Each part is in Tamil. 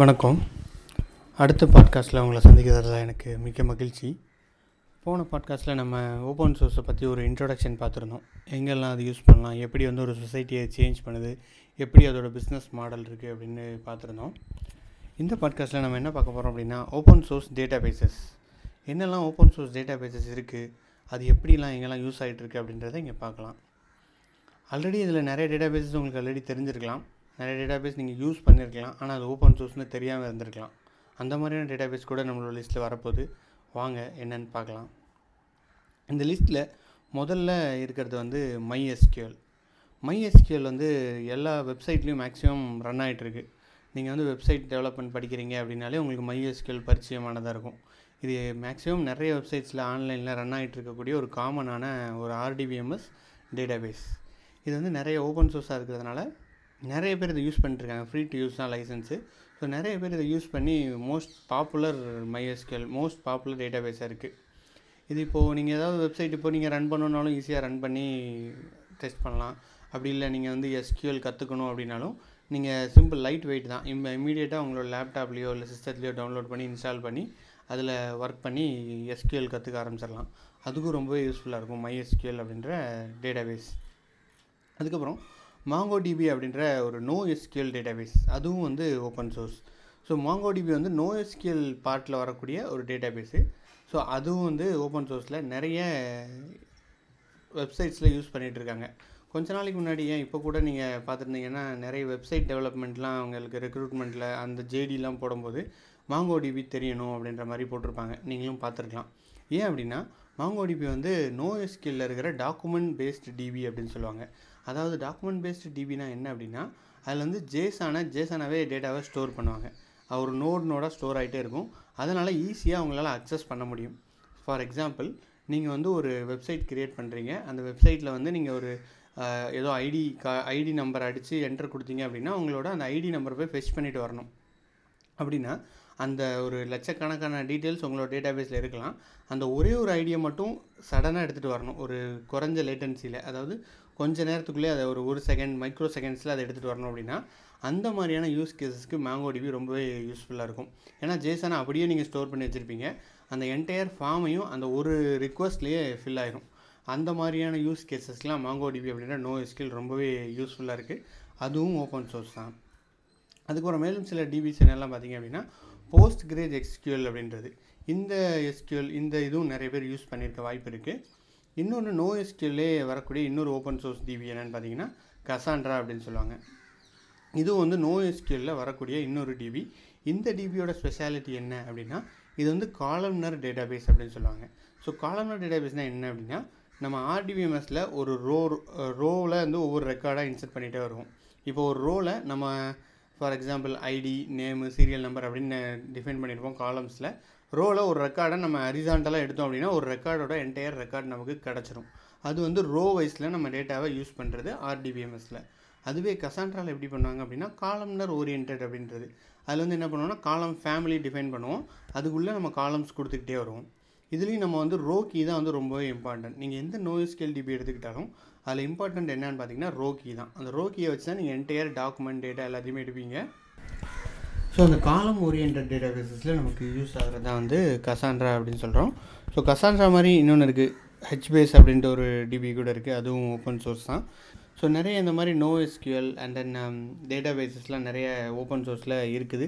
வணக்கம். அடுத்த பாட்காஸ்ட்டில் உங்களை சந்திக்கிறதுல எனக்கு மிக்க மகிழ்ச்சி. போன பாட்காஸ்ட்டில் நம்ம ஓப்பன் சோர்ஸை பற்றி ஒரு இன்ட்ரொடக்ஷன் பார்த்துருந்தோம். எங்கெல்லாம் அது யூஸ் பண்ணலாம்? எப்படி வந்து ஒரு சொசைட்டியை சேஞ்ச் பண்ணுது? எப்படி அதோட பிஸ்னஸ் மாடல் இருக்குது அப்படின்னு பார்த்துருந்தோம். இந்த பாட்காஸ்ட்டில் நம்ம என்ன பார்க்க போகிறோம் அப்படின்னா ஓப்பன் சோர்ஸ் டேட்டா பேசஸ் என்னெல்லாம் ஓப்பன் சோர்ஸ் டேட்டா பேசஸ் இருக்குது அது எப்படிலாம் எங்கெல்லாம் யூஸ் ஆகிட்டுருக்கு அப்படின்றத இங்கே பார்க்கலாம். ஆல்ரெடி இதில் நிறைய டேட்டா பேசஸ் உங்களுக்கு ஆல்ரெடி தெரிஞ்சிருக்கலாம். நிறைய டேட்டாபேஸ் நீங்கள் யூஸ் பண்ணியிருக்கலாம் ஆனால் அது ஓப்பன் சோர்ஸ்னு தெரியாமல் இருந்திருக்கலாம். அந்த மாதிரியான டேட்டாபேஸ் கூட நம்மளோட லிஸ்ட்டில் வரப்போகுது. வாங்க என்னென்னு பார்க்கலாம். இந்த லிஸ்ட்டில் முதல்ல இருக்கிறது வந்து மை எஸ்கியூஎல் மை எஸ்கியூஎல் வந்து எல்லா வெப்சைட்லேயும் மேக்ஸிமம் ரன் ஆகிட்டுருக்கு நீங்கள் வந்து வெப்சைட் டெவலப்மெண்ட் படிக்கிறீங்க அப்படின்னாலே உங்களுக்கு மை எஸ்கியூஎல் பரிச்சயமானதாக இருக்கும். இது மேக்ஸிமம் நிறைய வெப்சைட்ஸில் ஆன்லைனில் ரன் ஆகிட்டு இருக்கக்கூடிய ஒரு காமனான ஒரு ஆர்டிபிஎம்எஸ் டேட்டாபேஸ் இது வந்து நிறைய ஓப்பன் சோர்ஸாக இருக்கிறதுனால நிறைய பேர் இதை யூஸ் பண்ணிட்டுருக்காங்க. ஃப்ரீ டு யூஸ் தான் லைசன்ஸு ஸோ நிறைய பேர் இதை யூஸ் பண்ணி most popular MySQL most popular டேட்டாபேஸாக இருக்குது இது இப்போது நீங்கள் ஏதாவது வெப்சைட் இப்போ நீங்கள் ரன் பண்ணணுன்னாலும் ஈஸியாக ரன் பண்ணி டெஸ்ட் பண்ணலாம். அப்படி இல்லை நீங்கள் வந்து எஸ்கியூஎல் கற்றுக்கணும் அப்படின்னாலும் நீங்கள் சிம்பிள் லைட் வெயிட் தான். இப்போ இமீடியட்டாக உங்களோட லேப்டாப்லேயோ இல்லை சிஸ்டத்துலேயோ டவுன்லோட் பண்ணி இன்ஸ்டால் பண்ணி அதில் ஒர்க் பண்ணி எஸ்கியூஎல் கற்றுக்க ஆரம்பிச்சிடலாம். அதுக்கும் ரொம்பவே யூஸ்ஃபுல்லாக இருக்கும் மை எஸ்கியூஎல் அப்படின்ற டேட்டாபேஸ் அதுக்கப்புறம் மாங்கோ டிபி அப்படின்ற ஒரு நோ எஸ்கியூஎல் டேட்டாபேஸ் அதுவும் வந்து open source so Mongo DB வந்து நோ எஸ்கியூஎல் பார்ட்டில் வரக்கூடிய ஒரு டேட்டாபேஸு ஸோ அதுவும் வந்து ஓப்பன் சோர்ஸில் நிறைய வெப்சைட்ஸில் யூஸ் பண்ணிகிட்ருக்காங்க கொஞ்ச நாளைக்கு முன்னாடி ஏன் இப்போ கூட நீங்கள் பார்த்துருந்தீங்கன்னா நிறைய வெப்சைட் டெவலப்மெண்ட்லாம் அவங்களுக்கு ரெக்ரூட்மெண்ட்டில் அந்த ஜேடிலாம் போடும்போது மாங்கோ டிபி தெரியணும் அப்படின்ற மாதிரி போட்டிருப்பாங்க. நீங்களும் பார்த்துருக்கலாம். ஏன் அப்படின்னா மாங்கோ டிபி வந்து நோ எஸ்கியூஎல்ல இருக்கிற டாக்குமெண்ட் பேஸ்டு டிபி அப்படின்னு சொல்லுவாங்க. அதாவது டாக்குமெண்ட் பேஸ்டு டிபினா என்ன அப்படின்னா அதில் வந்து ஜேஸான ஜேசானாவே டேட்டாவை ஸ்டோர் பண்ணுவாங்க. ஒரு நோட் நோடாக ஸ்டோர் ஆகிட்டே இருக்கும். அதனால் ஈஸியாக அவங்களால அக்சஸ் பண்ண முடியும். ஃபார் எக்ஸாம்பிள் நீங்கள் வந்து ஒரு வெப்சைட் க்ரியேட் பண்ணுறீங்க அந்த வெப்சைட்டில் வந்து நீங்கள் ஒரு ஏதோ ஐடி கா ஐடி நம்பர் அடித்து என்டர் கொடுத்தீங்க அப்படின்னா உங்களோட அந்த ஐடி நம்பரை போய் ஃபெச் பண்ணிவிட்டு வரணும். அப்படின்னா அந்த ஒரு லட்சக்கணக்கான டீட்டெயில்ஸ் உங்களோட டேட்டாபேஸில் இருக்கலாம். அந்த ஒரே ஒரு ஐடியை மட்டும் சடனாக எடுத்துகிட்டு வரணும். ஒரு குறைஞ்ச லேட்டன்சியில் அதாவது கொஞ்ச நேரத்துக்குள்ளே அதை ஒரு ஒரு செகண்ட் மைக்ரோ செகண்ட்ஸில் அதை எடுத்துகிட்டு வரணும் அப்படின்னா அந்த மாதிரியான யூஸ் கேஸஸ்க்கு மேங்கோ டிபி ரொம்பவே யூஸ்ஃபுல்லாக இருக்கும். ஏன்னா ஜேசனை அப்படியே நீங்கள் ஸ்டோர் பண்ணி வச்சுருப்பீங்க. அந்த என்டையர் ஃபார்மையும் அந்த ஒரு ரிக்வஸ்ட்லேயே ஃபில் ஆயிரும். அந்த மாதிரியான யூஸ் கேஸஸ்லாம் மாங்கோ டிபி அப்படின்னா நோ ஸ்கில் ரொம்பவே யூஸ்ஃபுல்லாக இருக்குது அதுவும் ஓப்பன் சோர்ஸ் தான். அதுக்கப்புறம் மேலும் சில டிபிஸ் என்னெல்லாம் பார்த்தீங்க அப்படின்னா போஸ்ட் கிரேஜ் எக்ஸ்கியூஎல் அப்படின்றது. இந்த எஸ்கியூஎல் இந்த இதுவும் நிறைய பேர் யூஸ் பண்ணியிருக்க வாய்ப்பு இருக்குது இன்னொன்று நோ எஸ்கியூலே வரக்கூடிய இன்னொரு ஓப்பன் சோர்ஸ் டிபி என்னென்னு பார்த்தீங்கன்னா கசாண்ட்ரா அப்படின்னு சொல்லுவாங்க. இதுவும் வந்து நோ எஸ்கியூலில் வரக்கூடிய இன்னொரு டிபி இந்த டிபியோட ஸ்பெஷாலிட்டி என்ன அப்படின்னா இது வந்து காலம்னர் டேட்டாபேஸ் அப்படின்னு சொல்லுவாங்க. ஸோ காலம்னர் டேட்டாபேஸ்னால் என்ன அப்படின்னா நம்ம ஆர்டிபிஎம்எஸில் ஒரு ரோ ரோவில் வந்து ஒவ்வொரு ரெக்கார்டாக இன்சர்ட் பண்ணிகிட்டே வருவோம். இப்போ ஒரு ரோவில் நம்ம for example ID name serial number அப்படின்னு டிஃபைன் பண்ணியிருப்போம் காலம்ஸில் ரோவில் ஒரு ரெக்கார்டை நம்ம ஹரிசாண்டலாக எடுத்தோம் அப்படின்னா ஒரு ரெக்கார்டோட என்டையர் ரெக்கார்ட் நமக்கு கிடச்சிரும். அது வந்து ரோ வைஸில் நம்ம டேட்டாவை யூஸ் பண்ணுறது ஆர்டிபிஎம்எஸில் அதுவே கசாண்ட்ரால் எப்படி பண்ணுவாங்க அப்படின்னா காலம்னர் ஓரியன்ட் அப்படின்றது. அதில் வந்து என்ன பண்ணுவோம்னா காலம் ஃபேமிலி டிஃபைன் பண்ணுவோம். அதுக்குள்ளே நம்ம காலம்ஸ் கொடுத்துக்கிட்டே வருவோம். இதுலேயும் நம்ம வந்து ரோ கீ தான் வந்து ரொம்பவே இம்பார்ட்டன்ட் நீங்கள் எந்த நோ ஸ்கேல் டிபி எடுத்துக்கிட்டாலும் அதில் இம்பார்ட்டன்ட் என்னன்னு பார்த்தீங்கன்னா ரோ கீ தான். அந்த ரோ கீயை வச்சு தான் நீங்கள் என்டையர் டாக்குமெண்ட் டேட்டா எல்லாத்தையுமே எடுப்பீங்க. ஸோ அந்த காலம் ஓரியன்ட் டேட்டாபேசஸில் நமக்கு யூஸ் ஆகிறது தான் வந்து கசான்ட்ரா அப்படின்னு சொல்கிறோம் ஸோ கசான்ட்ரா மாதிரி இன்னொன்று இருக்குது ஹெச்பேஸ் அப்படின்ட்டு ஒரு டிபி கூட இருக்குது அதுவும் ஓப்பன் சோர்ஸ் தான். ஸோ நிறைய இந்த மாதிரி no SQL and then data பேசஸ்லாம் நிறைய ஓப்பன் சோர்ஸில் இருக்குது.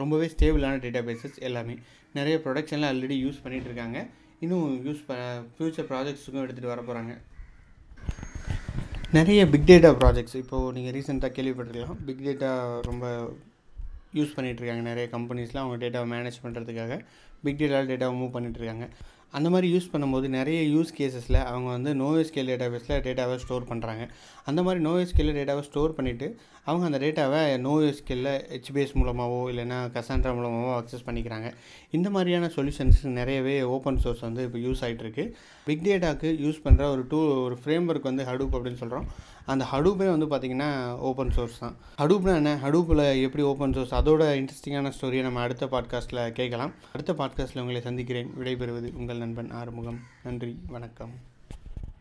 ரொம்பவே ஸ்டேபிளான டேட்டா பேசஸ் எல்லாமே. நிறைய ப்ரொடக்ஷன்லாம் ஆல்ரெடி யூஸ் பண்ணிகிட்டு இருக்காங்க. இன்னும் யூஸ் ப ஃப்யூச்சர் ப்ராஜெக்ட்ஸுக்கும் எடுத்துகிட்டு வர போகிறாங்க நிறைய பிக் டேட்டா ப்ராஜெக்ட்ஸ் இப்போது நீங்கள் ரீசெண்டாக கேள்விப்பட்டிருக்கலாம். பிக் டேட்டா ரொம்ப யூஸ் பண்ணிகிட்ருக்காங்க நிறைய கம்பெனிஸ்லாம் அவங்க டேட்டாவை மேனேஜ் பண்ணுறதுக்காக பிக் டேட்டா டேட்டாவை மூவ் பண்ணிகிட்ருக்காங்க. அந்த மாதிரி யூஸ் பண்ணும்போது நிறைய யூஸ் கேசஸில் அவங்க வந்து நோஎஸ்கேல் டேட்டாபேஸில் டேட்டாவை ஸ்டோர் பண்ணுறாங்க அந்த மாதிரி நோஎஸ்கேலில் டேட்டாவை ஸ்டோர் பண்ணிவிட்டு அவங்க அந்த டேட்டாவை நோஎஸ்கேலில் ஹெச்பிஎஸ் மூலமாகவோ இல்லைனா கசாண்ட்ரா மூலமாகவோ அக்சஸ் பண்ணிக்கிறாங்க. இந்த மாதிரியான சொல்யூஷன்ஸ் நிறையவே ஓப்பன் சோர்ஸ் வந்து இப்போ யூஸ் ஆகிட்டுருக்கு பிக் டேட்டாக்கு யூஸ் பண்ணுற ஒரு டூ ஒரு ஃப்ரேம் ஒர்க் வந்து ஹடூப் அப்படின்னு சொல்கிறோம் அந்த ஹடூப்பே வந்து பார்த்திங்கன்னா ஓப்பன் சோர்ஸ் தான். ஹடூப்னா என்ன? ஹடூப்பில் எப்படி ஓப்பன் சோர்ஸ் அதோட இன்ட்ரெஸ்டிங்கான ஸ்டோரியை நம்ம அடுத்த பாட்காஸ்ட்டில் கேட்கலாம். அடுத்த பாட்காஸ்ட்டில் உங்களை சந்திக்கிறேன். விடைபெறுவது உங்கள் நண்பன் ஆறுமுகம். நன்றி. வணக்கம்.